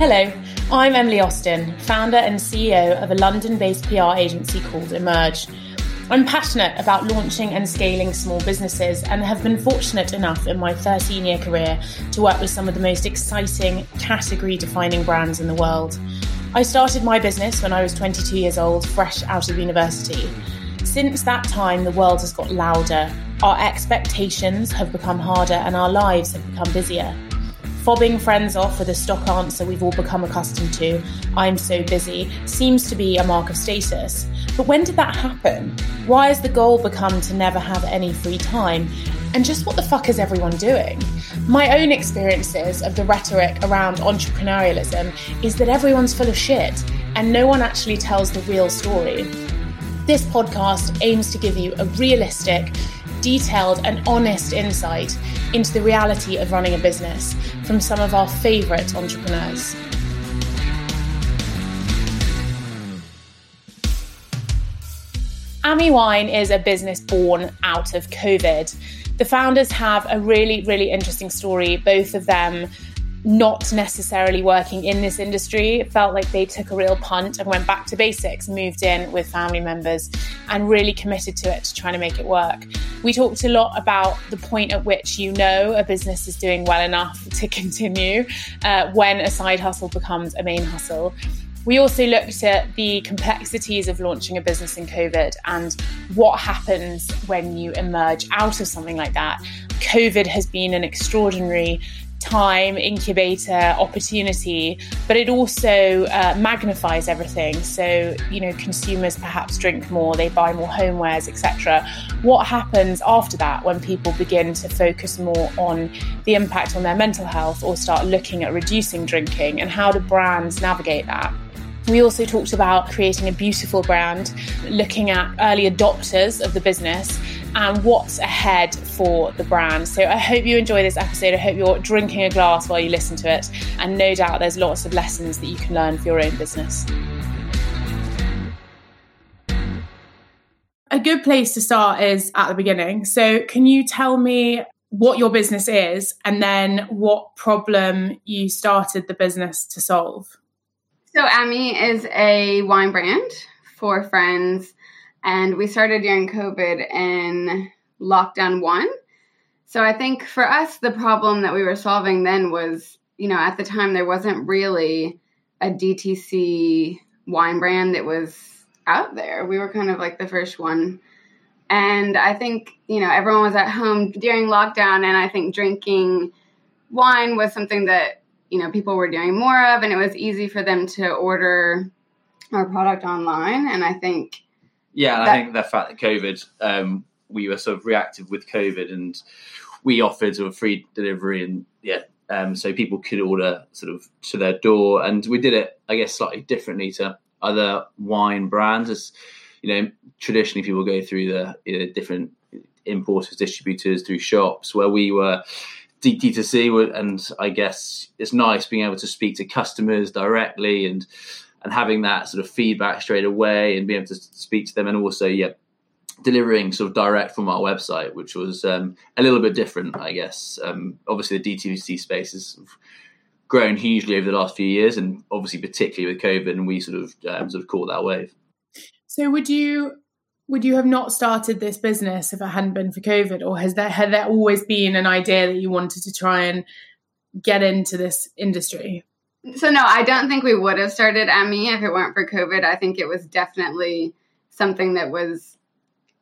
Hello, I'm Emily Austin, founder and CEO of a London based PR agency called Emerge. I'm passionate about launching and scaling small businesses and have been fortunate enough in my 13 year career to work with some of the most exciting, category defining brands in the world. I started my business when I was 22 years old, fresh out of university. Since that time, the world has got louder, our expectations have become harder, and our lives have become busier. Fobbing friends off with a stock answer we've all become accustomed to, I'm so busy, seems to be a mark of status. But when did that happen? Why has the goal become to never have any free time? And just what the fuck is everyone doing? My own experiences of the rhetoric around entrepreneurialism is that everyone's full of shit and no one actually tells the real story. This podcast aims to give you a realistic, detailed, and honest insight into the reality of running a business from some of our favourite entrepreneurs. Amie Wine is a business born out of COVID. The founders have a really, really interesting story, both of them not necessarily working in this industry felt like they took a real punt and went back to basics, moved in with family members, and really committed to it to trying to make it work. We talked a lot about the point at which you know a business is doing well enough to continue uh, when a side hustle becomes a main hustle. We also looked at the complexities of launching a business in COVID and what happens when you emerge out of something like that. COVID has been an extraordinary time, incubator, opportunity, but it also uh, magnifies everything. So, you know, consumers perhaps drink more, they buy more homewares, etc. What happens after that when people begin to focus more on the impact on their mental health or start looking at reducing drinking, and how do brands navigate that? We also talked about creating a beautiful brand, looking at early adopters of the business and what's ahead for the brand. So I hope you enjoy this episode. I hope you're drinking a glass while you listen to it. And no doubt there's lots of lessons that you can learn for your own business. A good place to start is at the beginning. So, can you tell me what your business is and then what problem you started the business to solve? So, Amie is a wine brand for friends and we started during COVID in lockdown one. So I think for us, the problem that we were solving then was, you know, at the time there wasn't really a DTC wine brand that was out there. We were kind of like the first one. And I think, you know, everyone was at home during lockdown, and I think drinking wine was something that, you know, people were doing more of, and it was easy for them to order our product online. And I think, yeah, that, I think the fact that COVID, um, we were sort of reactive with COVID, and we offered sort of free delivery, and yeah, um, so people could order sort of to their door, and we did it, I guess, slightly differently to other wine brands. As you know, traditionally people go through the you know, different importers, distributors through shops, where we were D2C, and I guess it's nice being able to speak to customers directly and and having that sort of feedback straight away and being able to speak to them and also yeah delivering sort of direct from our website which was um, a little bit different i guess. Um, obviously the d2c space has grown hugely over the last few years and obviously particularly with covid and we sort of um, sort of caught that wave. So would you would you have not started this business if it hadn't been for covid or has there had there always been an idea that you wanted to try and get into this industry so no, I don't think we would have started Amie if it weren't for COVID. I think it was definitely something that was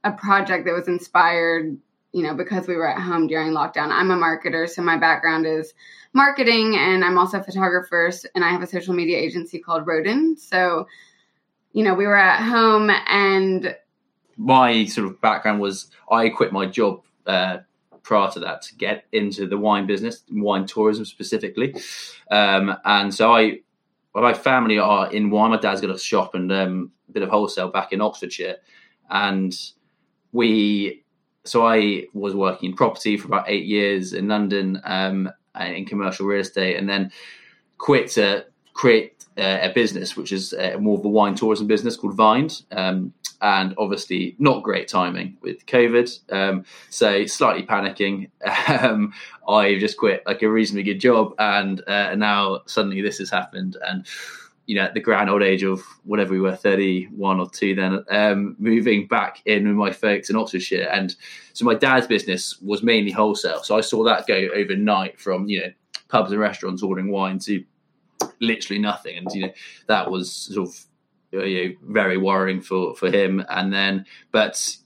a project that was inspired, you know, because we were at home during lockdown. I'm a marketer, so my background is marketing and I'm also a photographer and I have a social media agency called Roden. So, you know, we were at home and my sort of background was I quit my job uh, prior to that to get into the wine business, wine tourism specifically. Um, and so I, my family are in wine. My dad's got a shop and um, a bit of wholesale back in Oxfordshire, and we. So I was working in property for about eight years in London um, in commercial real estate, and then quit to create uh, a business which is uh, more of a wine tourism business called Vined. Um, and obviously not great timing with COVID. Um, so slightly panicking. Um, I've just quit like a reasonably good job, and uh, now suddenly this has happened, and you know, at the grand old age of whatever we were, 31 or two then, um, moving back in with my folks in Oxfordshire. And so my dad's business was mainly wholesale. So I saw that go overnight from, you know, pubs and restaurants ordering wine to literally nothing. And, you know, that was sort of you know, very worrying for, for him. And then, but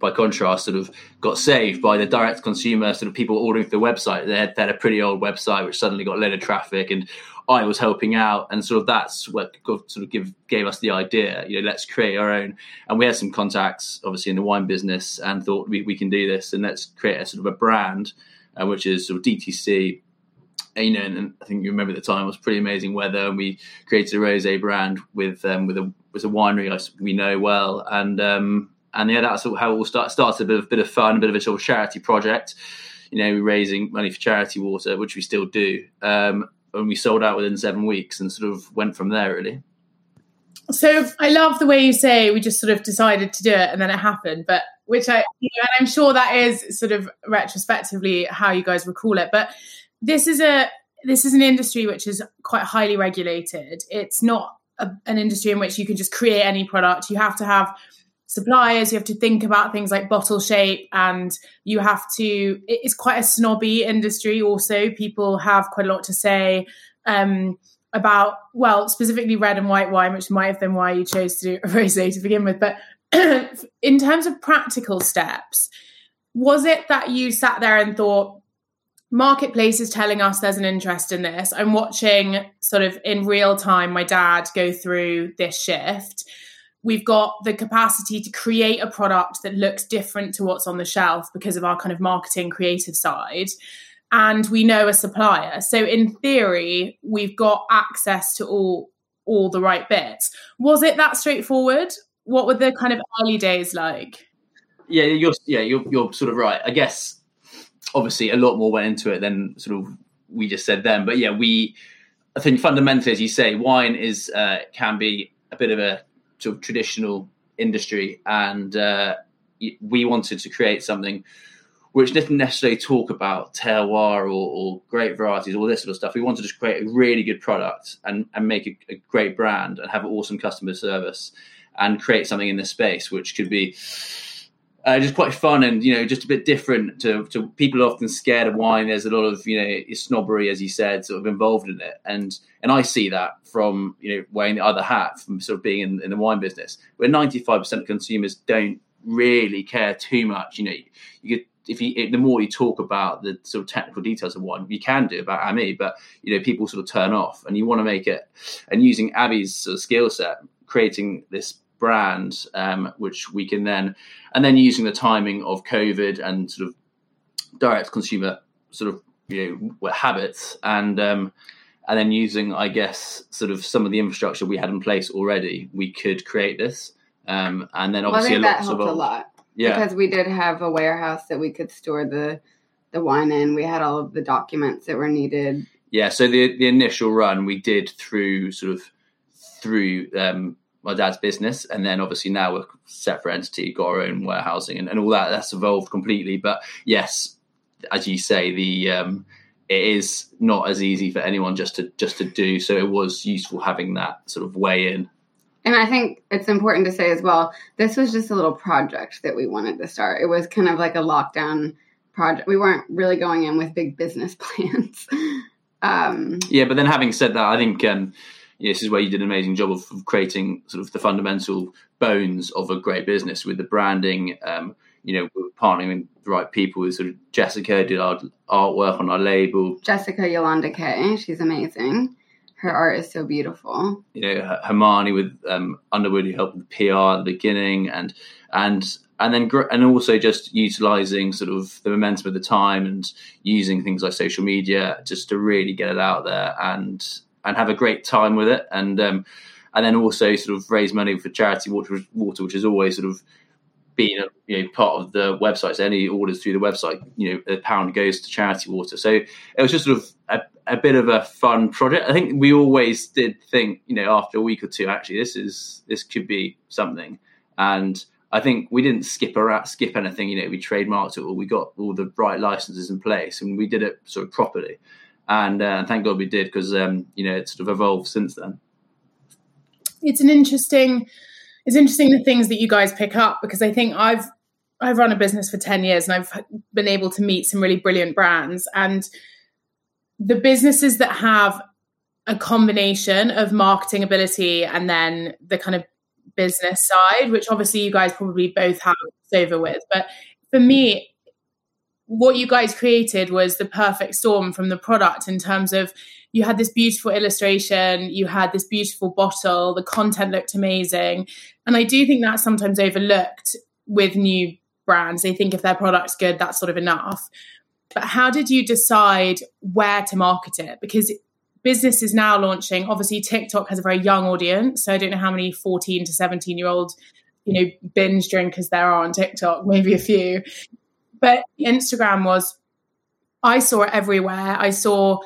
by contrast, sort of got saved by the direct consumer sort of people ordering through the website. They had, they had a pretty old website which suddenly got a load of traffic, and I was helping out, and sort of that's what sort of give, gave us the idea. You know, let's create our own. And we had some contacts, obviously, in the wine business, and thought we, we can do this, and let's create a sort of a brand, uh, which is sort of DTC. You know, and I think you remember at the time it was pretty amazing weather, and we created a rosé brand with um, with a with a winery we know well, and um, and yeah, that's how it all start, started. A bit of, bit of fun, a bit of a sort of charity project. You know, we raising money for charity water, which we still do. Um, and we sold out within seven weeks and sort of went from there really so i love the way you say we just sort of decided to do it and then it happened but which i you know, and i'm sure that is sort of retrospectively how you guys recall it but this is a this is an industry which is quite highly regulated. It's not a, an industry in which you can just create any product. You have to have suppliers. You have to think about things like bottle shape and you have to it's quite a snobby industry also. People have quite a lot to say um, about well specifically red and white wine which might have been why you chose to do a rosé to begin with. But in terms of practical steps was it that you sat there and thought marketplace is telling us there's an interest in this. I'm watching sort of in real time my dad go through this shift. We've got the capacity to create a product that looks different to what's on the shelf because of our kind of marketing creative side. And we know a supplier. So in theory we've got access to all all the right bits. Was it that straightforward? What were the kind of early days like? Yeah you're yeah you're, you're sort of right. I guess obviously a lot more went into it than sort of we just said then but yeah we i think fundamentally as you say wine is uh, can be a bit of a sort of traditional industry, and uh, we wanted to create something which didn't necessarily talk about terroir or, or, great varieties, all this sort of stuff. We wanted to create a really good product and, and make a, a great brand and have awesome customer service and create something in this space which could be uh, just quite fun and you know just a bit different to, to people often scared of wine. There's a lot of you know snobbery as you said sort of involved in it. And and i see that from you know wearing the other hat from sort of being in, in the wine business where 95% of consumers don't really care too much. You know you could if you the more you talk about the sort of technical details of wine, you can do about Amie, but you know people sort of turn off, and you want to make it. And using Abbie's sort of skill set, creating this brand, um, which we can then, and then using the timing of COVID and sort of direct consumer sort of you know habits and um, and then using I guess sort of some of the infrastructure we had in place already, we could create this. Um, and then obviously well, I think that helped a lot. Yeah, because we did have a warehouse that we could store the the wine in. We had all of the documents that were needed. Yeah, so the the initial run we did through sort of through um, my dad's business, and then obviously now we're a separate entity, got our own warehousing and, and all that. That's evolved completely. But yes, as you say, the um, it is not as easy for anyone just to just to do. So it was useful having that sort of way in. And I think it's important to say as well, this was just a little project that we wanted to start. It was kind of like a lockdown project. We weren't really going in with big business plans. um, yeah, but then having said that, I think um, this is where you did an amazing job of, of, creating sort of the fundamental bones of a great business with the branding. Um, you know, partnering with the right people. With sort of Jessica did our artwork on our label. Jessica Yolanda Kay, she's amazing. Her art is so beautiful. You know, Hermione with um, Underwood who helped with PR at the beginning, and and and then and also just utilizing sort of the momentum of the time and using things like social media just to really get it out there and and have a great time with it, and um, and then also sort of raise money for charity water, water which is always sort of been a, you know, part of the website. So any orders through the website, you know, a pound goes to charity water. So it was just sort of a, a bit of a fun project. I think we always did think, you know, after a week or two, actually, this is this could be something. And I think we didn't skip around, skip anything. You know, we trademarked it, or we got all the right licenses in place, and we did it sort of properly. And uh, thank God we did because um, you know it's sort of evolved since then. It's an interesting, it's interesting the things that you guys pick up because I think I've I've run a business for ten years and I've been able to meet some really brilliant brands and the businesses that have a combination of marketing ability and then the kind of business side, which obviously you guys probably both have over with. But for me, what you guys created was the perfect storm from the product in terms of you had this beautiful illustration, you had this beautiful bottle, the content looked amazing. And I do think that's sometimes overlooked with new brands. They think if their product's good, that's sort of enough. But how did you decide where to market it? Because business is now launching. Obviously, TikTok has a very young audience. So I don't know how many 14 to 17 year old, you know, binge drinkers there are on TikTok, maybe a few. But Instagram was, I saw it everywhere. I saw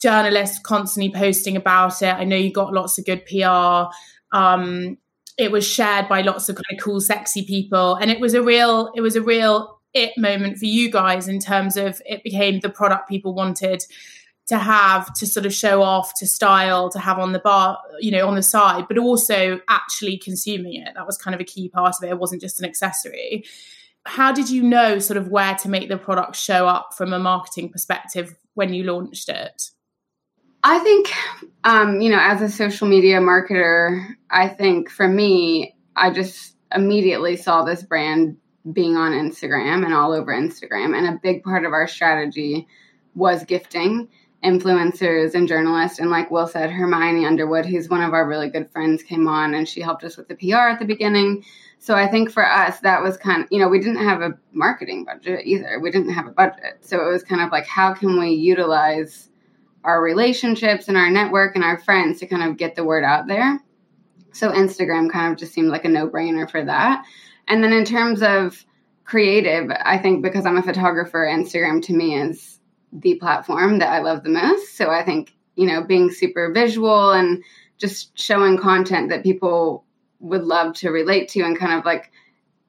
journalists constantly posting about it. I know you got lots of good PR. Um, it was shared by lots of kind of cool, sexy people. And it was a real, it was a real it moment for you guys in terms of it became the product people wanted to have to sort of show off to style to have on the bar you know on the side but also actually consuming it that was kind of a key part of it it wasn't just an accessory how did you know sort of where to make the product show up from a marketing perspective when you launched it? I think um, you know as a social media marketer i think for me i just immediately saw this brand being on instagram and all over instagram. And a big part of our strategy was gifting influencers and journalists. And like Will said, Hermione Underwood, who's one of our really good friends, came on and she helped us with the PR at the beginning. So I think for us, that was kind of, you know, we didn't have a marketing budget either. We didn't have a budget. So it was kind of like, how can we utilize our relationships and our network and our friends to kind of get the word out there? So Instagram kind of just seemed like a no brainer for that. And then in terms of creative, I think because I'm a photographer, Instagram to me is the platform that I love the most. So I think, you know, being super visual and just showing content that people would love to relate to and kind of like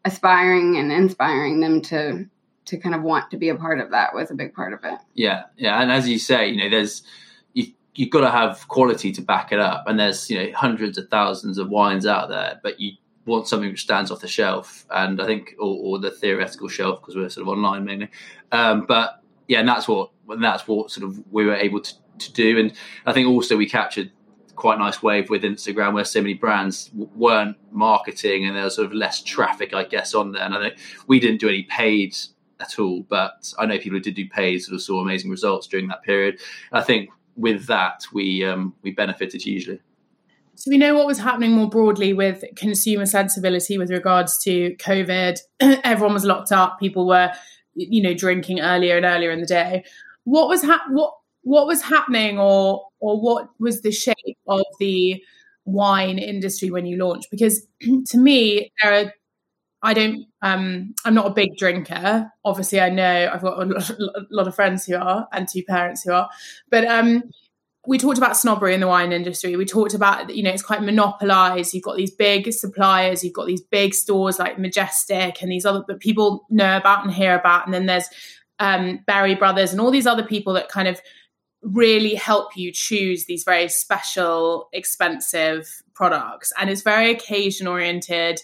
aspiring and inspiring them to to kind of want to be a part of that was a big part of it. Yeah, yeah, and as you say, you know, there's you you've got to have quality to back it up, and there's you know hundreds of thousands of wines out there, but you want something which stands off the shelf, and I think or, or the theoretical shelf because we're sort of online mainly, um, but yeah, and that's what and that's what sort of we were able to, to do. And I think also we captured quite a nice wave with Instagram where so many brands w- weren't marketing and there was sort of less traffic, I guess, on there. And I think we didn't do any paid at all, but I know people who did do paid sort of saw amazing results during that period. I think with that we um, we benefited hugely. So we know what was happening more broadly with consumer sensibility with regards to COVID. Everyone was locked up. People were you know drinking earlier and earlier in the day. What was ha- what what was happening or or what was the shape of the wine industry when you launched? Because to me there are I don't um I'm not a big drinker. Obviously I know I've got a lot, a lot of friends who are and two parents who are. But um we talked about snobbery in the wine industry. We talked about, you know, it's quite monopolized. You've got these big suppliers, you've got these big stores like Majestic and these other that people know about and hear about. And then there's um, Berry Brothers and all these other people that kind of really help you choose these very special, expensive products. And it's very occasion oriented.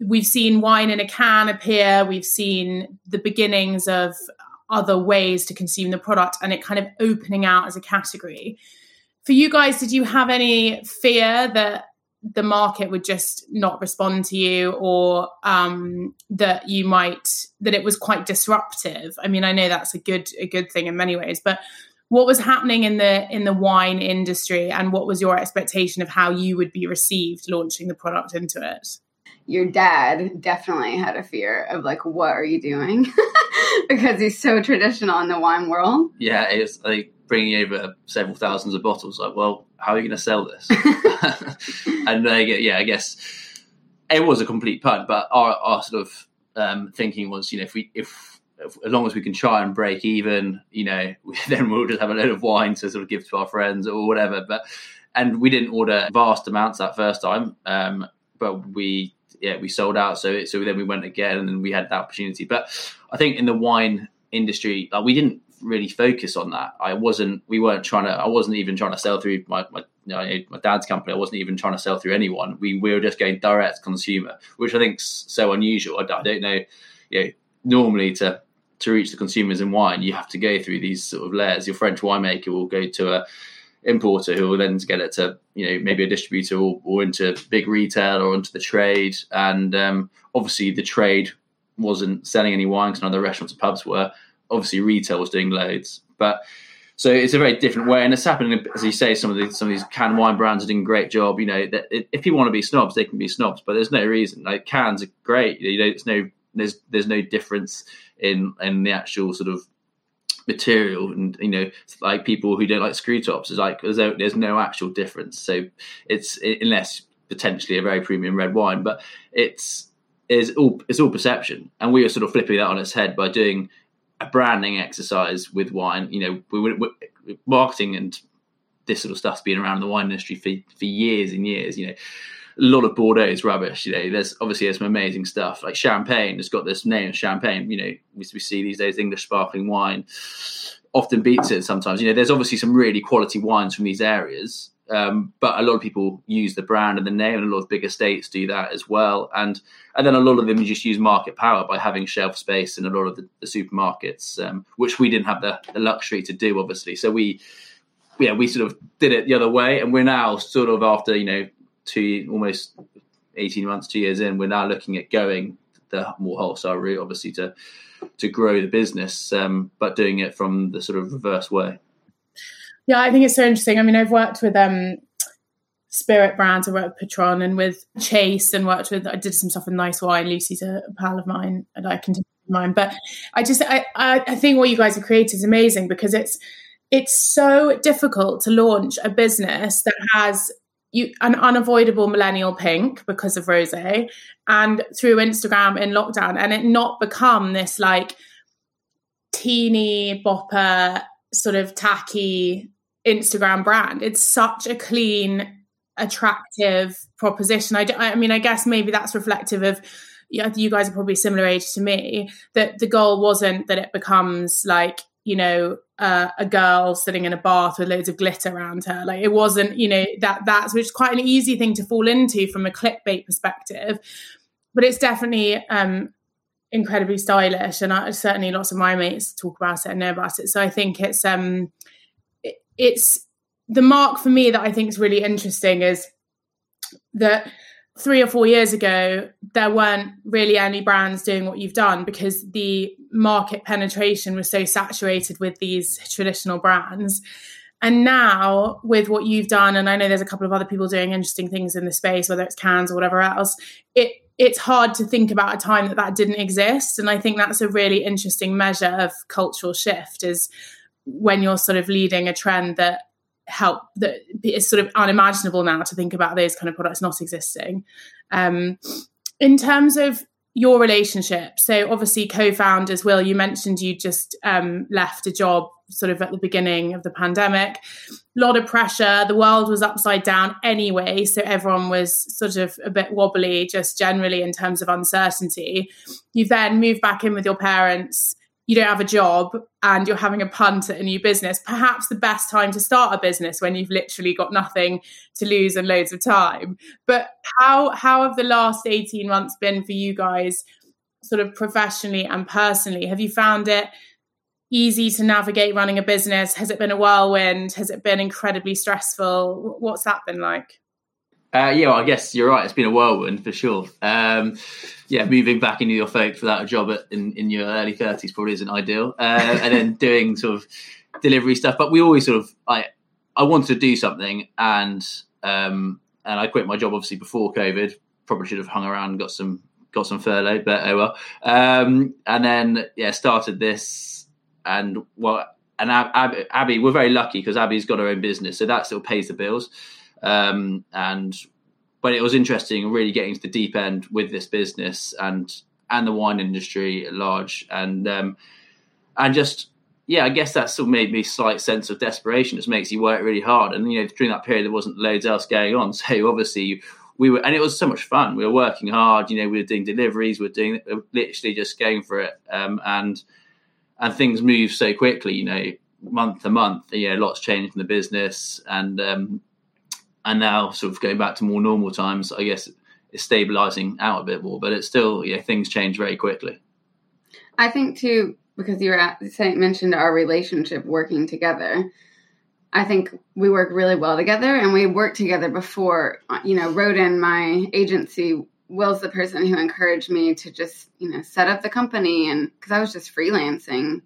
We've seen wine in a can appear. We've seen the beginnings of other ways to consume the product and it kind of opening out as a category. For you guys, did you have any fear that the market would just not respond to you or um, that you might that it was quite disruptive i mean i know that's a good a good thing in many ways but what was happening in the in the wine industry and what was your expectation of how you would be received launching the product into it your dad definitely had a fear of like what are you doing? Because he's so traditional in the wine world. Yeah it's like bringing over several thousands of bottles like well how are you going to sell this? And uh, yeah i guess it was a complete pun but our, our sort of um, thinking was you know if we if, if, as long as we can try and break even you know then we'll just have a load of wine to sort of give to our friends or whatever but and we didn't order vast amounts that first time um, but we yeah, we sold out. So so then we went again, and we had that opportunity. But I think in the wine industry, like we didn't really focus on that. I wasn't. We weren't trying to. I wasn't even trying to sell through my my, you know, my dad's company. I wasn't even trying to sell through anyone. We we were just going direct consumer, which I think's so unusual. I, I don't know. You know, normally to to reach the consumers in wine, you have to go through these sort of layers. Your French winemaker will go to a importer who will then get it to you know maybe a distributor or, or into big retail or into the trade and um, obviously the trade wasn't selling any wine because none of the restaurants and pubs were obviously retail was doing loads, but so it's a very different way, and it's happening as you say. Some of these some of these canned wine brands are doing a great job. You know, that if people want to be snobs, they can be snobs, but there's no reason. Like cans are great. You know, there's no there's there's no difference in in the actual sort of material and you know like people who don't like screw tops is like there's no, there's no actual difference so it's unless potentially a very premium red wine but it's is all it's all perception and we are sort of flipping that on its head by doing a branding exercise with wine. You know, we, we, marketing and this sort of stuff's been around the wine industry for, for years and years. You know, a lot of Bordeaux is rubbish. You know, there's obviously there's some amazing stuff like champagne It's got this name, champagne. You know, we, we see these days English sparkling wine often beats it sometimes. You know, there's obviously some really quality wines from these areas, um, but a lot of people use the brand and the name, and a lot of big estates do that as well. And and then a lot of them just use market power by having shelf space in a lot of the, the supermarkets, um, which we didn't have the, the, luxury to do, obviously. So we, yeah, we sort of did it the other way, and we're now sort of after you know two almost eighteen months, two years in, we're now looking at going the more wholesale route, obviously to to grow the business, um, but doing it from the sort of reverse way. Yeah, I think it's so interesting. I mean, I've worked with um, spirit brands. I worked with Patron and with Chase, and worked with. I did some stuff with Nice Wine. Lucy's a, pal of mine, and I continue mine. But I just, I, I think what you guys have created is amazing because it's it's so difficult to launch a business that has you an unavoidable millennial pink because of rose and through instagram in lockdown and it not become this like teeny bopper sort of tacky Instagram brand. It's such a clean, attractive proposition. I, I mean, I guess maybe that's reflective of yeah, you guys are probably similar age to me. That the goal wasn't that it becomes like you know uh, a girl sitting in a bath with loads of glitter around her. Like it wasn't you know that that's which is quite an easy thing to fall into from a clickbait perspective. But it's definitely um, incredibly stylish, and I, certainly lots of my mates talk about it and know about it. So I think it's um, it's the mark for me that I think is really interesting is that three or four years ago, there weren't really any brands doing what you've done because the market penetration was so saturated with these traditional brands. And now, with what you've done, and I know there's a couple of other people doing interesting things in the space, whether it's cans or whatever else, it it's hard to think about a time that that didn't exist. And I think that's a really interesting measure of cultural shift. Is when you're sort of leading a trend that help that is sort of unimaginable now to think about those kind of products not existing. Um, in terms of your relationship, so obviously co-founders, Will, you mentioned you just um, left a job sort of at the beginning of the pandemic. A lot of pressure. The world was upside down anyway, so everyone was sort of a bit wobbly, just generally in terms of uncertainty. You then moved back in with your parents you don't have a job and you're having a punt at a new business, perhaps the best time to start a business when you've literally got nothing to lose and loads of time. But how how have the last 18 months been for you guys, sort of professionally and personally? Have you found it easy to navigate running a business? Has it been a whirlwind? Has it been incredibly stressful? What's that been like? Uh, yeah, well, I guess you're right. It's been a whirlwind for sure. Um, yeah, moving back into your folk without a job at, in, in your early 30s probably isn't ideal. Uh, and then doing sort of delivery stuff. But we always sort of, I, I wanted to do something and, um, and I quit my job obviously before COVID. Probably should have hung around and got some, got some furlough, but oh well. Um, and then, yeah, started this and well, and Abbie, Abbie we're very lucky because Abbie's got her own business. So that still pays the bills. Um, and but it was interesting really getting to the deep end with this business and and the wine industry at large and um, and just yeah, I guess that still made me slight sense of desperation. It just makes you work really hard, and you know during that period there wasn't loads else going on, so obviously we were, and it was so much fun. We were working hard. You know, we were doing deliveries. We were doing literally just going for it, um, and and things move so quickly. You know, month to month. You know, lots changed in the business, and um, and now sort of going back to more normal times. I guess it's stabilizing out a bit more, but it's still yeah, things change very quickly. I think too because you were at, mentioned our relationship working together. I think we work really well together, and we worked together before. You know, Roden, my agency, Will's the person who encouraged me to just you know set up the company, and because I was just freelancing,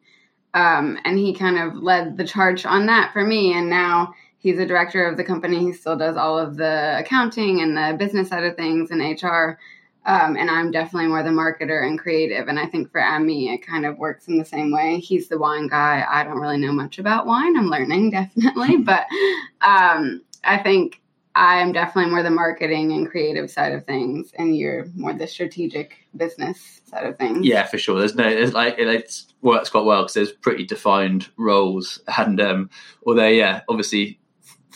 um, and he kind of led the charge on that for me. And now he's a director of the company. He still does all of the accounting and the business side of things and HR. Um, and I'm definitely more the marketer and creative. And I think for Amie, it kind of works in the same way. He's the wine guy. I don't really know much about wine. I'm learning definitely, but um, I think I'm definitely more the marketing and creative side of things, and you're more the strategic business side of things. Yeah, for sure. There's no, it's like it works quite well because there's pretty defined roles, and um, although yeah, obviously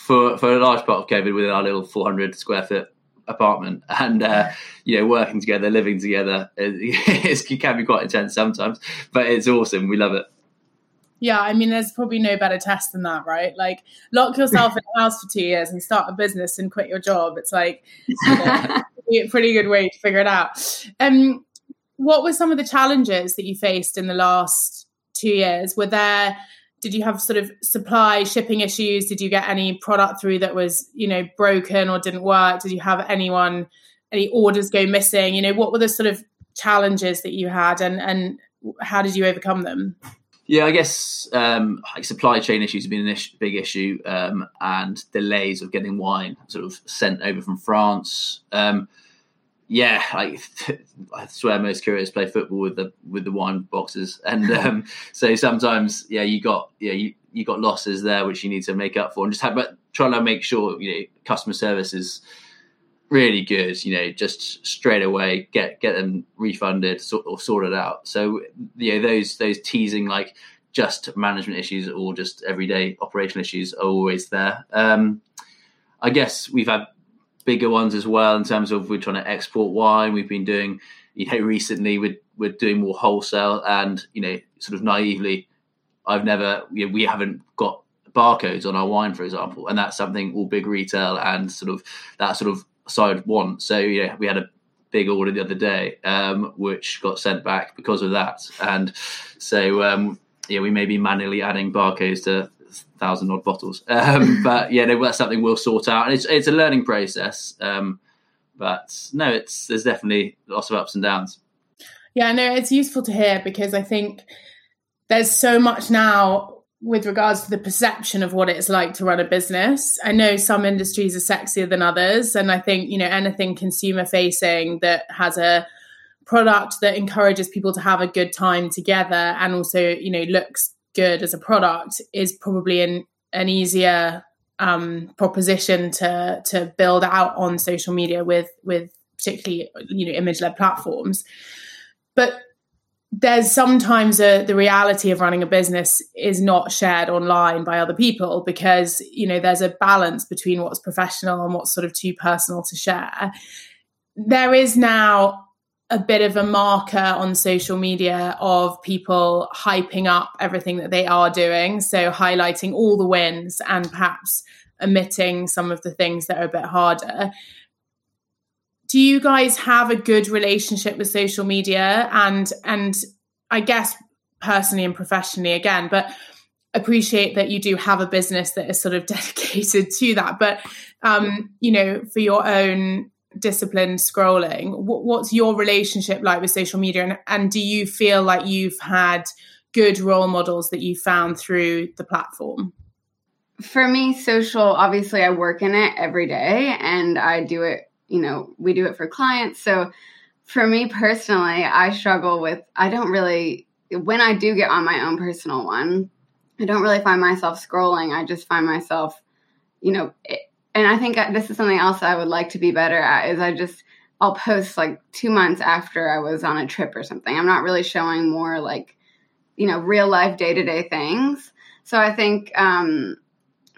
for for a large part of COVID within our little 400 square foot apartment. And uh, you know working together living together it, it can be quite intense sometimes but it's awesome. We love it. Yeah i mean there's probably no better test than that right? Like lock yourself in a house for two years and start a business and quit your job. It's like you know, a pretty good way to figure it out. Um what were some of the challenges that you faced in the last two years? Were there did you have sort of supply shipping issues? Did you get any product through that was you know broken or didn't work? Did you have anyone any orders go missing? You know what were the sort of challenges that you had and and how did you overcome them? Yeah, I guess um, like supply chain issues have been a big issue, um, and delays of getting wine sort of sent over from France. Um, yeah, I, I swear most couriers play football with the with the wine boxes, and um, so sometimes yeah, you got yeah you, you got losses there which you need to make up for, and just have, but trying to make sure you know customer service is really good. You know, just straight away get get them refunded or sorted out. So yeah, those those teasing like just management issues or just everyday operational issues are always there. Um, I guess we've had bigger ones as well in terms of we're trying to export wine. We've been doing, you know, recently we're, we're doing more wholesale and, you know, sort of naively, I've never, you know, we haven't got barcodes on our wine, for example. And that's something all big retail and sort of that sort of side want. So, yeah, we had a big order the other day, um, which got sent back because of that. And so, um, yeah, we may be manually adding barcodes to thousand odd bottles. Um, but yeah, that's something we'll sort out, and it's it's a learning process. Um, but no, it's there's definitely lots of ups and downs. Yeah, no, it's useful to hear because I think there's so much now with regards to the perception of what it's like to run a business. I know some industries are sexier than others, and I think you know anything consumer facing that has a product that encourages people to have a good time together and also you know looks good as a product is probably an an easier um, proposition to to build out on social media with with particularly you know image led platforms. But there's sometimes a, the reality of running a business is not shared online by other people because you know there's a balance between what's professional and what's sort of too personal to share. There is now a bit of a marker on social media of people hyping up everything that they are doing. So highlighting all the wins and perhaps omitting some of the things that are a bit harder. Do you guys have a good relationship with social media and and I guess personally and professionally again, but appreciate that you do have a business that is sort of dedicated to that. But um, you know, for your own disciplined scrolling what's your relationship like with social media? And, and do you feel like you've had good role models that you found through the platform? For me social obviously i work in it every day and i do it you know we do it for clients. So for me personally i struggle with i don't really when i do get on my own personal one i don't really find myself scrolling. I just find myself you know it, and I think this is something else I would like to be better at is I just I'll post like 2 months after I was on a trip or something. I'm not really showing more like you know real life day-to-day things. So I think um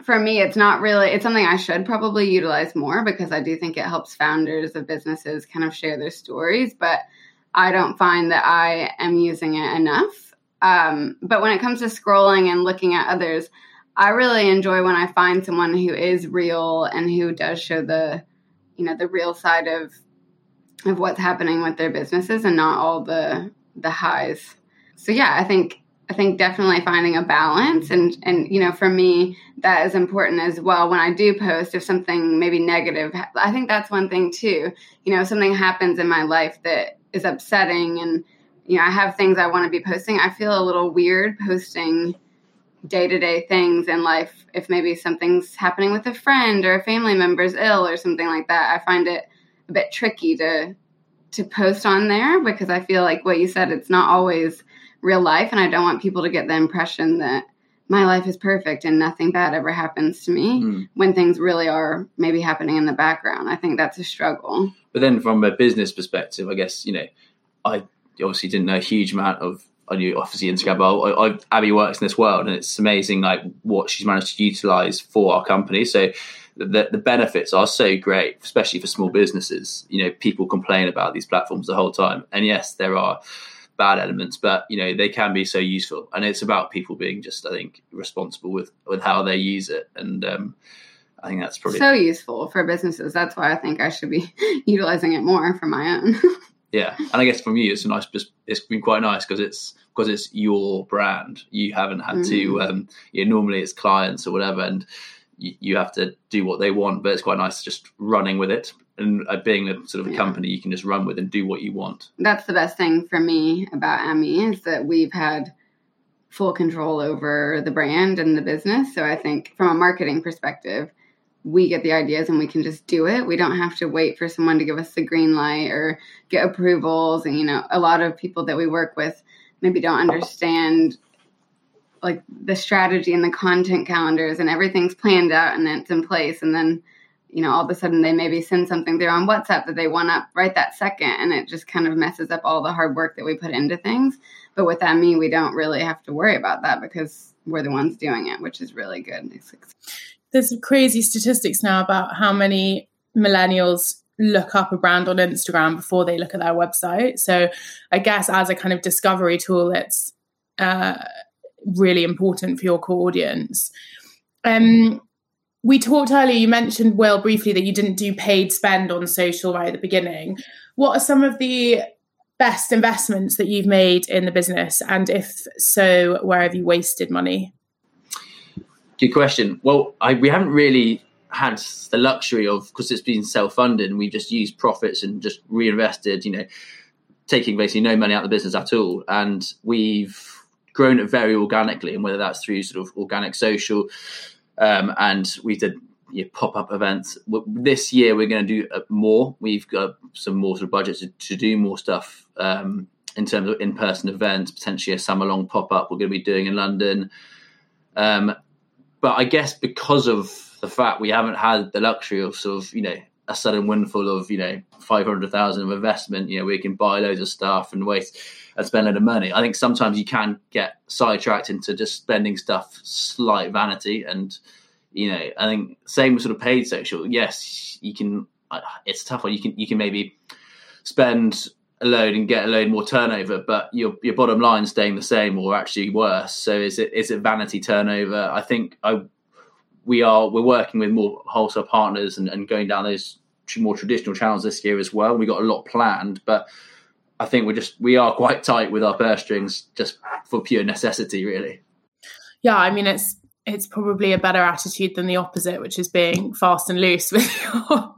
for me, it's not really, it's something I should probably utilize more because I do think it helps founders of businesses kind of share their stories, but I don't find that I am using it enough. Um, but when it comes to scrolling and looking at others, I really enjoy when I find someone who is real and who does show the, you know, the real side of of what's happening with their businesses and not all the the highs. So yeah, I think I think definitely finding a balance and and you know for me that is important as well when I do post if something maybe negative I think that's one thing too you know something happens in my life that is upsetting and you know I have things I want to be posting I feel a little weird posting day-to-day things in life if maybe something's happening with a friend or a family member's ill or something like that I find it a bit tricky to to post on there because I feel like what you said it's not always real life and I don't want people to get the impression that my life is perfect and nothing bad ever happens to me mm. when things really are maybe happening in the background. I think that's a struggle. But then from a business perspective, I guess, you know, I obviously didn't know a huge amount of I knew obviously Instagram, but I, I, Abbie works in this world and it's amazing like what she's managed to utilize for our company. So the, the benefits are so great, especially for small businesses. You know, people complain about these platforms the whole time. And yes, there are bad elements, but you know they can be so useful, and it's about people being just I think responsible with with how they use it, and um, I think that's probably so useful for businesses. That's why I think I should be utilizing it more for my own. yeah, and I guess from you, it's a nice. It's been quite nice because it's because it's your brand. You haven't had mm-hmm. to. Um, you know, normally it's clients or whatever, and you, you have to do what they want. But it's quite nice just running with it and uh, being a sort of a yeah. company you can just run with and do what you want. That's the best thing for me about Amie is that we've had full control over the brand and the business. So I think from a marketing perspective, we get the ideas and we can just do it. We don't have to wait for someone to give us the green light or get approvals. And you know, a lot of people that we work with maybe don't understand like the strategy and the content calendars and everything's planned out and it's in place and then you know, all of a sudden they maybe send something there on WhatsApp that they want up right that second, and it just kind of messes up all the hard work that we put into things. But with that, me, we don't really have to worry about that because we're the ones doing it, which is really good. There's crazy statistics now about how many millennials look up a brand on Instagram before they look at their website. So I guess as a kind of discovery tool, it's uh, really important for your core audience. Um, we talked earlier, you mentioned, Will, briefly that you didn't do paid spend on social right at the beginning. What are some of the best investments that you've made in the business? And if so, where have you wasted money? Good question. Well, I, we haven't really had the luxury of, because it's been self funded, and we just used profits and just reinvested, you know, taking basically no money out of the business at all. And we've grown it very organically, and whether that's through sort of organic social, um, and we did you know, pop up events. This year we're going to do uh, more. We've got some more sort of budget to, to do more stuff um, in terms of in person events, potentially a summer long pop up we're going to be doing in London. Um, but I guess because of the fact we haven't had the luxury of sort of you know a sudden windfall of you know five hundred thousand of investment, you know we can buy loads of stuff and waste and spend a lot of money. I think sometimes you can get sidetracked into just spending stuff slight vanity, and you know I think same with sort of paid social. Yes, you can. Uh, it's tough. You can you can maybe spend a load and get a load more turnover, but your your bottom line staying the same or actually worse. So is it is it vanity turnover? I think I we are we're working with more wholesale partners and, and going down those more traditional channels this year as well. We got a lot planned, but I think we're just we are quite tight with our purse strings just for pure necessity, really. Yeah, I mean it's it's probably a better attitude than the opposite, which is being fast and loose with your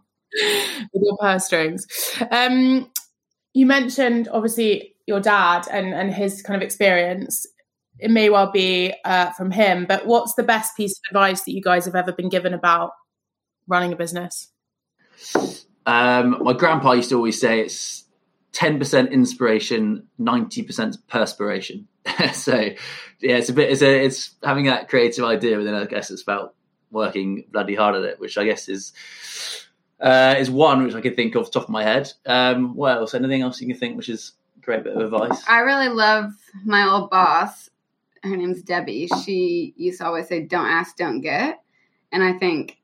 with your purse strings. Um, you mentioned obviously your dad and and his kind of experience it may well be uh, from him, but what's the best piece of advice that you guys have ever been given about running a business? Um, my grandpa used to always say it's 10% inspiration, 90% perspiration. so yeah, it's a bit, it's a, it's having that creative idea, but then I guess it's about working bloody hard at it, which I guess is, uh, is one which I can think of top of my head. Um, what else? Anything else you can think which is a great bit of advice? I really love my old boss her name's Debbie. She used to always say, "Don't ask, don't get," And I think,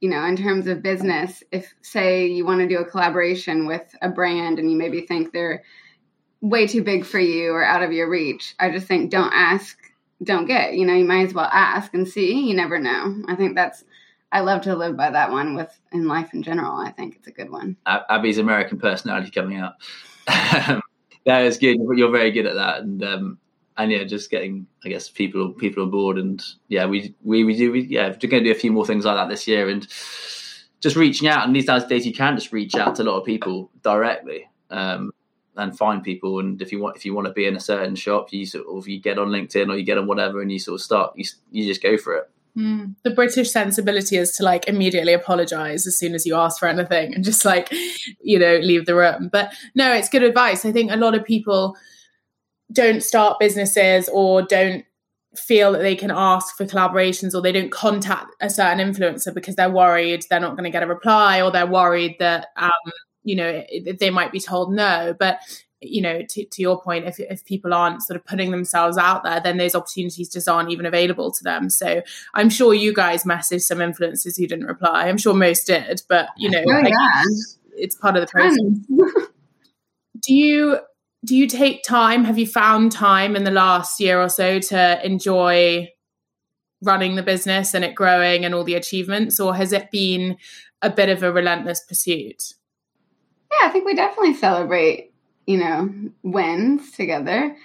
you know, in terms of business, if say you want to do a collaboration with a brand and you maybe think they're way too big for you or out of your reach, I just think don't ask, don't get. You know, you might as well ask and see. You never know. I think that's I love to live by that one with in life in general. I think it's a good one. Abbie's American personality coming out. that is good. You're very good at that, and um, and yeah, just getting I guess people people on board, and yeah, we we we do we, yeah we're going to do a few more things like that this year, and just reaching out. And these days, you can just reach out to a lot of people directly. Um, and find people. And if you want, if you want to be in a certain shop, you sort of you get on LinkedIn or you get on whatever, and you sort of start. You you just go for it. Mm. The British sensibility is to like immediately apologize as soon as you ask for anything and just like, you know, leave the room. But no, it's good advice. I think a lot of people don't start businesses or don't feel that they can ask for collaborations or they don't contact a certain influencer because they're worried they're not going to get a reply or they're worried that um, you know they might be told no but you know, to, to your point, if, if people aren't sort of putting themselves out there, then those opportunities just aren't even available to them. So I'm sure you guys messaged some influencers who didn't reply. I'm sure most did, but you know, oh, yeah. it's part of the process. do you do you take time? Have you found time in the last year or so to enjoy running the business and it growing and all the achievements, or has it been a bit of a relentless pursuit? Yeah, I think we definitely celebrate you know, wins together.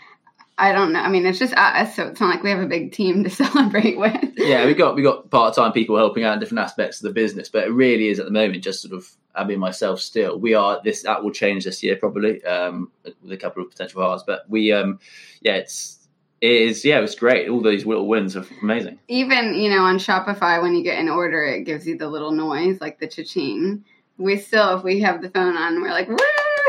I don't know. I mean, it's just us, so it's not like we have a big team to celebrate with. Yeah, we got we got part time people helping out in different aspects of the business, but it really is at the moment just sort of Abbie and myself. Still, we are this that will change this year probably um, with a couple of potential hires, but we um, yeah, it's it is yeah, it's great. All these little wins are amazing. Even you know on Shopify when you get an order, it gives you the little noise like the cha-ching. We still, if we have the phone on, we're like woo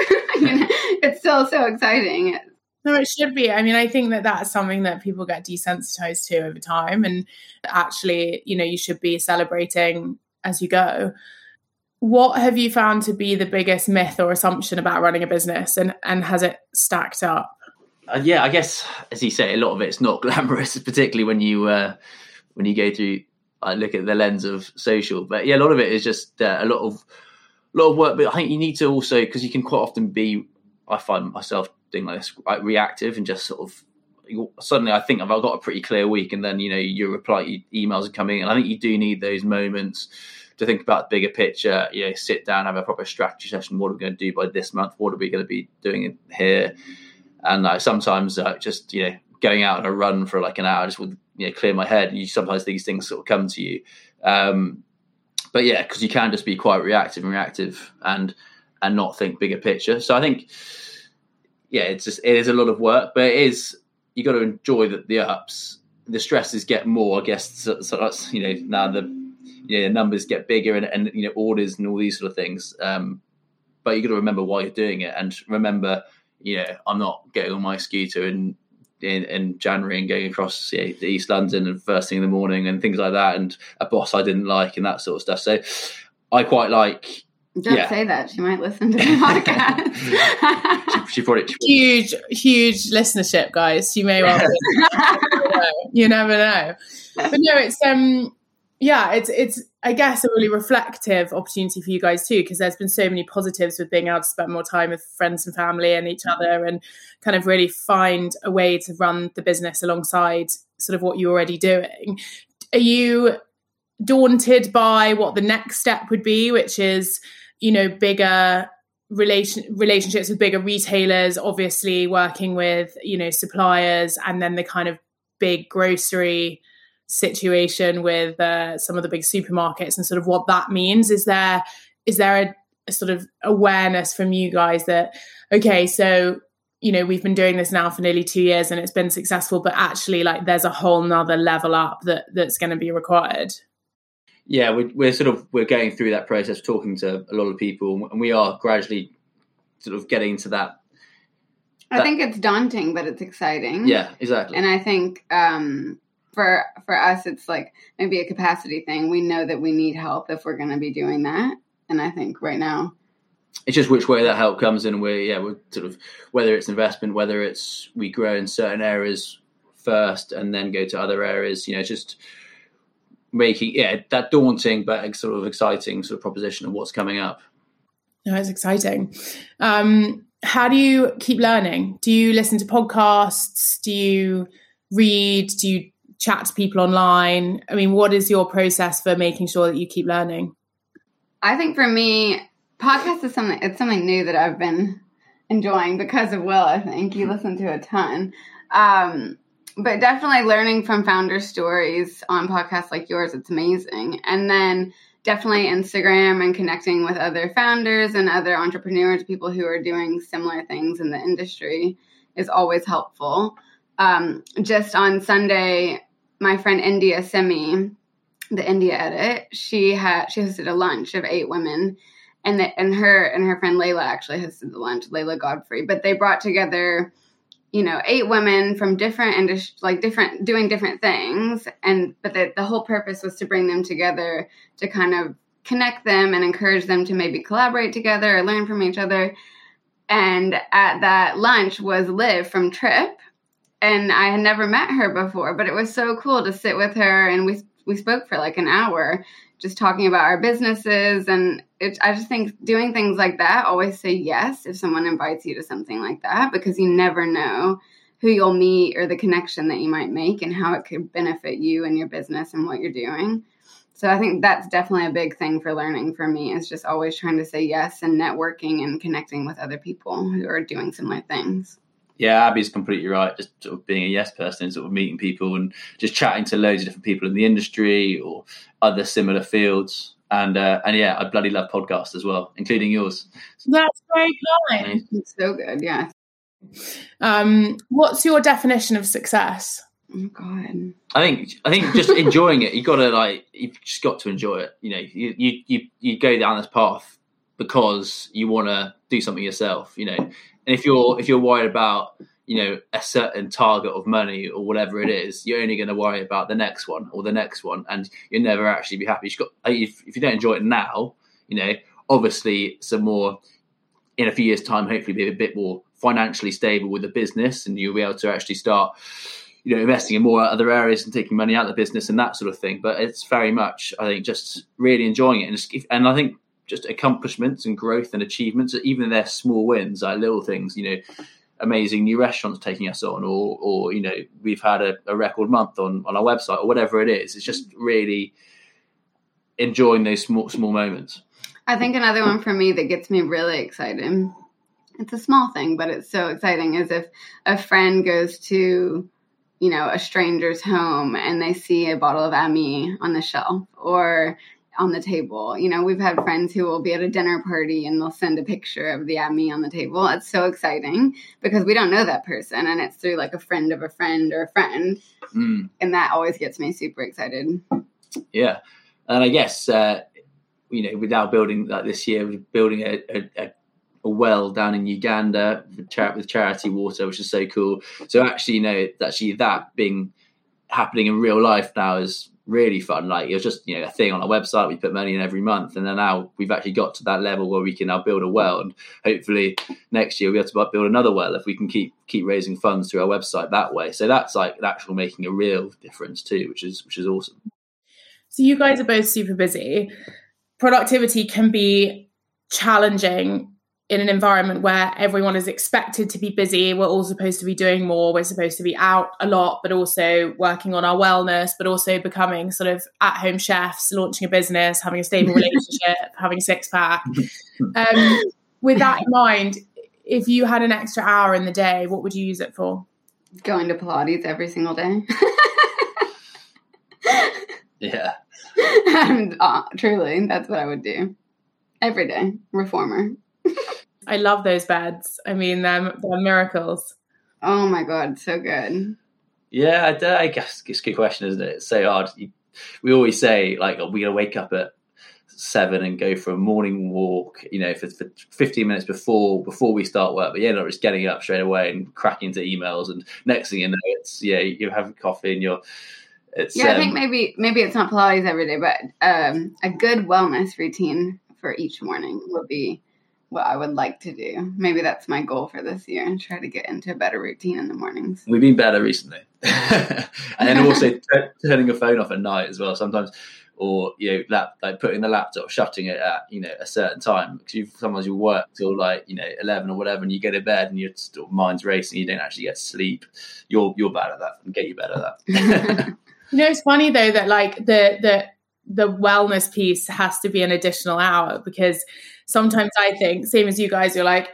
it's still so exciting. No, it should be. I mean, I think that that's something that people get desensitized to over time. And actually, you know, you should be celebrating as you go. What have you found to be the biggest myth or assumption about running a business and, and has it stacked up? Uh, yeah, I guess, as you say, a lot of it's not glamorous, particularly when you uh, when you go through, I look at the lens of social. But yeah, a lot of it is just uh, a lot of a lot of work, but I think you need to also because you can quite often be. I find myself doing like this, like reactive and just sort of suddenly I think I've got a pretty clear week, and then you know your reply emails are coming, and I think you do need those moments to think about the bigger picture. You know, sit down, have a proper strategy session. What are we going to do by this month? What are we going to be doing here? And like sometimes uh, just you know going out on a run for like an hour just would you know clear my head. You sometimes these things sort of come to you. Um, but yeah, because you can just be quite reactive and reactive and and not think bigger picture. So I think yeah, it's just it is a lot of work, but it is you got to enjoy the, the ups. The stresses get more, I guess. So, so that's you know now the you know, numbers get bigger and, and you know orders and all these sort of things. Um, but you got to remember why you're doing it and remember, you know, I'm not getting on my scooter and in, in January and going across you the East London and first thing in the morning and things like that, and a boss I didn't like and that sort of stuff. So I quite like. Don't yeah. say that. She might listen to the podcast. she, she, probably, huge, huge listenership, guys. You may well. you never know. But no, it's um, yeah, it's it's I guess a really reflective opportunity for you guys too, because there's been so many positives with being able to spend more time with friends and family and each other, and kind of really find a way to run the business alongside sort of what you're already doing. Are you daunted by what the next step would be, which is you know bigger relation relationships with bigger retailers, obviously working with you know suppliers, and then the kind of big grocery situation with uh, some of the big supermarkets and sort of what that means. Is there is there a, a sort of awareness from you guys that okay, so you know we've been doing this now for nearly two years and it's been successful, but actually like there's a whole nother level up that that's going to be required. Yeah, we're, we're sort of we're going through that process, talking to a lot of people, and we are gradually sort of getting to that I think it's daunting, but it's exciting. Yeah, exactly. And I think um, for for us it's like maybe a capacity thing we know that we need help if we're going to be doing that and i think right now it's just which way that help comes in where yeah we're sort of whether it's investment whether it's we grow in certain areas first and then go to other areas you know just making yeah that daunting but sort of exciting sort of proposition of what's coming up. No, it's exciting. Um, how do you keep learning? Do you listen to podcasts? Do you read? Do you chat to people online? I mean, what is your process for making sure that you keep learning? I think for me, podcast is something it's something new that I've been enjoying because of Will. I think you listen to a ton, um, but definitely learning from founder stories on podcasts like yours. It's amazing, and then definitely Instagram and connecting with other founders and other entrepreneurs, people who are doing similar things in the industry, is always helpful. Um, just on Sunday, my friend India Simi, the India edit, she had she hosted a lunch of eight women, and the, and her and her friend Layla actually hosted the lunch, Layla Godfrey. But they brought together, you know, eight women from different industries, like different doing different things, and but the, the whole purpose was to bring them together to kind of connect them and encourage them to maybe collaborate together or learn from each other. And at that lunch was Liv from Trip, and I had never met her before, but it was so cool to sit with her and we we spoke for like an hour just talking about our businesses and it, I just think doing things like that always say yes if someone invites you to something like that because you never know who you'll meet or the connection that you might make and how it could benefit you and your business and what you're doing. So I think that's definitely a big thing for learning for me is just always trying to say yes and networking and connecting with other people who are doing similar things yeah, Abbie's completely right. Just sort of being a yes person and sort of meeting people and just chatting to loads of different people in the industry or other similar fields. And uh, and yeah, I bloody love podcasts as well, including yours. That's very kind. It's so good, yeah. Um, what's your definition of success? Oh God. I think I think just enjoying it. You gotta like you've just got to enjoy it. You know, you you you, you go down this path because you want to do something yourself. You know, and if you're if you're worried about you know a certain target of money or whatever it is, you're only going to worry about the next one or the next one, and you'll never actually be happy. Got if, if you don't enjoy it now, you know, obviously some more in a few years' time, hopefully be a bit more financially stable with the business, and you'll be able to actually start you know investing in more other areas and taking money out of the business and that sort of thing but it's very much i think just really enjoying it and, and i think just accomplishments and growth and achievements, even they're small wins, like little things, you know, amazing new restaurants taking us on, or or you know, we've had a, a record month on on our website, or whatever it is. It's just really enjoying those small small moments. I think another one for me that gets me really excited. It's a small thing, but it's so exciting. Is if a friend goes to you know a stranger's home and they see a bottle of Amie on the shelf, or on the table. You know, we've had friends who will be at a dinner party and they'll send a picture of the Amie on the table. It's so exciting because we don't know that person and it's through like a friend of a friend or a friend. Mm. And that always gets me super excited. Yeah. And I guess, uh, you know, without building like this year, we're building a, a, a well down in Uganda with, char- with charity water, which is so cool. So actually, you know, actually that being happening in real life now is really fun. Like it was just you know a thing on our website. We put money in every month, and then now we've actually got to that level where we can now build a well, and hopefully next year we'll be able to build another well if we can keep keep raising funds through our website that way. So that's like actually making a real difference too, which is which is awesome. So you guys are both super busy. Productivity can be challenging in an environment where everyone is expected to be busy, we're all supposed to be doing more, we're supposed to be out a lot, but also working on our wellness, but also becoming sort of at home chefs, launching a business, having a stable relationship, having a six pack. Um, with that in mind, if you had an extra hour in the day, what would you use it for? Going to Pilates every single day. yeah. uh, truly, that's what I would do every day. Reformer. I love those beds. I mean, they're, they're miracles. Oh my god, so good. Yeah, I, I guess it's a good question, isn't it? It's so hard. We always say like, we're gonna wake up at seven and go for a morning walk, you know, for, for 15 minutes before before we start work. But yeah, not just getting up straight away and cracking into emails. And next thing you know, it's yeah, you have coffee and you're. It's, yeah, um, I think maybe maybe it's not Pilates every day, but um, a good wellness routine for each morning would be what I would like to do. Maybe that's my goal for this year and try to get into a better routine in the mornings. We've been better recently. and then also t- turning your phone off at night as well. Sometimes or you know, lap, like putting the laptop, shutting it at you know a certain time because you sometimes you work till like you know eleven or whatever, and you get to bed and your mind's racing, you don't actually get sleep. You're you're bad at that, and get you better at that. you know, it's funny though that like the the the wellness piece has to be an additional hour because sometimes I think, same as you guys, you're like,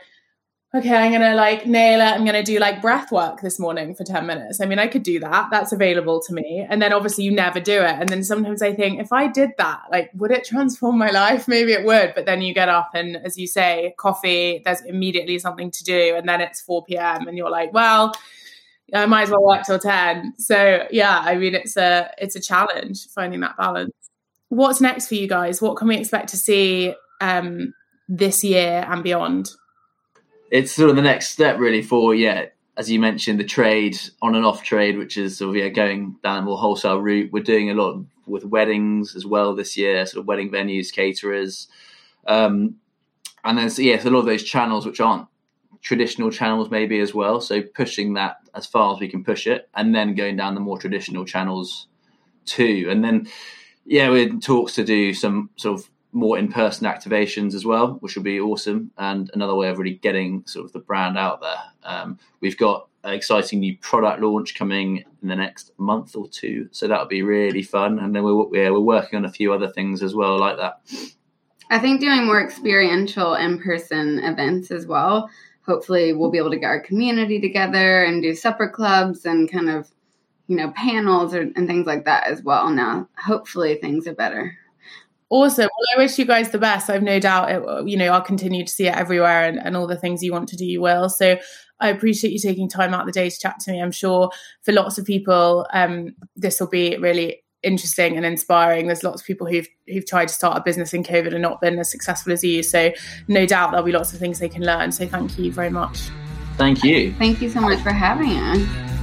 okay, I'm gonna like nail it. I'm gonna do like breath work this morning for 10 minutes. I mean, I could do that. That's available to me. And then obviously you never do it. And then sometimes I think if I did that, like, would it transform my life? Maybe it would. But then you get up and as you say, coffee, there's immediately something to do. And then it's 4 p.m. and you're like, well, I might as well work till 10. So yeah, I mean it's a it's a challenge finding that balance. What's next for you guys? What can we expect to see um this year and beyond? it's sort of the next step really for yeah as you mentioned the trade on and off trade which is sort of yeah going down more wholesale route. We're doing a lot with weddings as well this year sort of wedding venues caterers. Um, and then so, yeah so a lot of those channels which aren't traditional channels maybe as well so pushing that as far as we can push it and then going down the more traditional channels too. And then yeah we're in talks to do some sort of more in-person activations as well, which will be awesome and another way of really getting sort of the brand out there. Um, we've got an exciting new product launch coming in the next month or two, so that'll be really fun. And then we're yeah, we're working on a few other things as well like that. I think doing more experiential in-person events as well. Hopefully, we'll be able to get our community together and do supper clubs and kind of you know panels or, and things like that as well. Now, hopefully, things are better. Awesome. Well, I wish you guys the best. I've no doubt, it, you know, I'll continue to see it everywhere and, and all the things you want to do, you will. So I appreciate you taking time out of the day to chat to me. I'm sure for lots of people, um, this will be really interesting and inspiring. There's lots of people who've who've tried to start a business in COVID and not been as successful as you. So no doubt there'll be lots of things they can learn. So thank you very much. Thank you. Thank you so much for having us.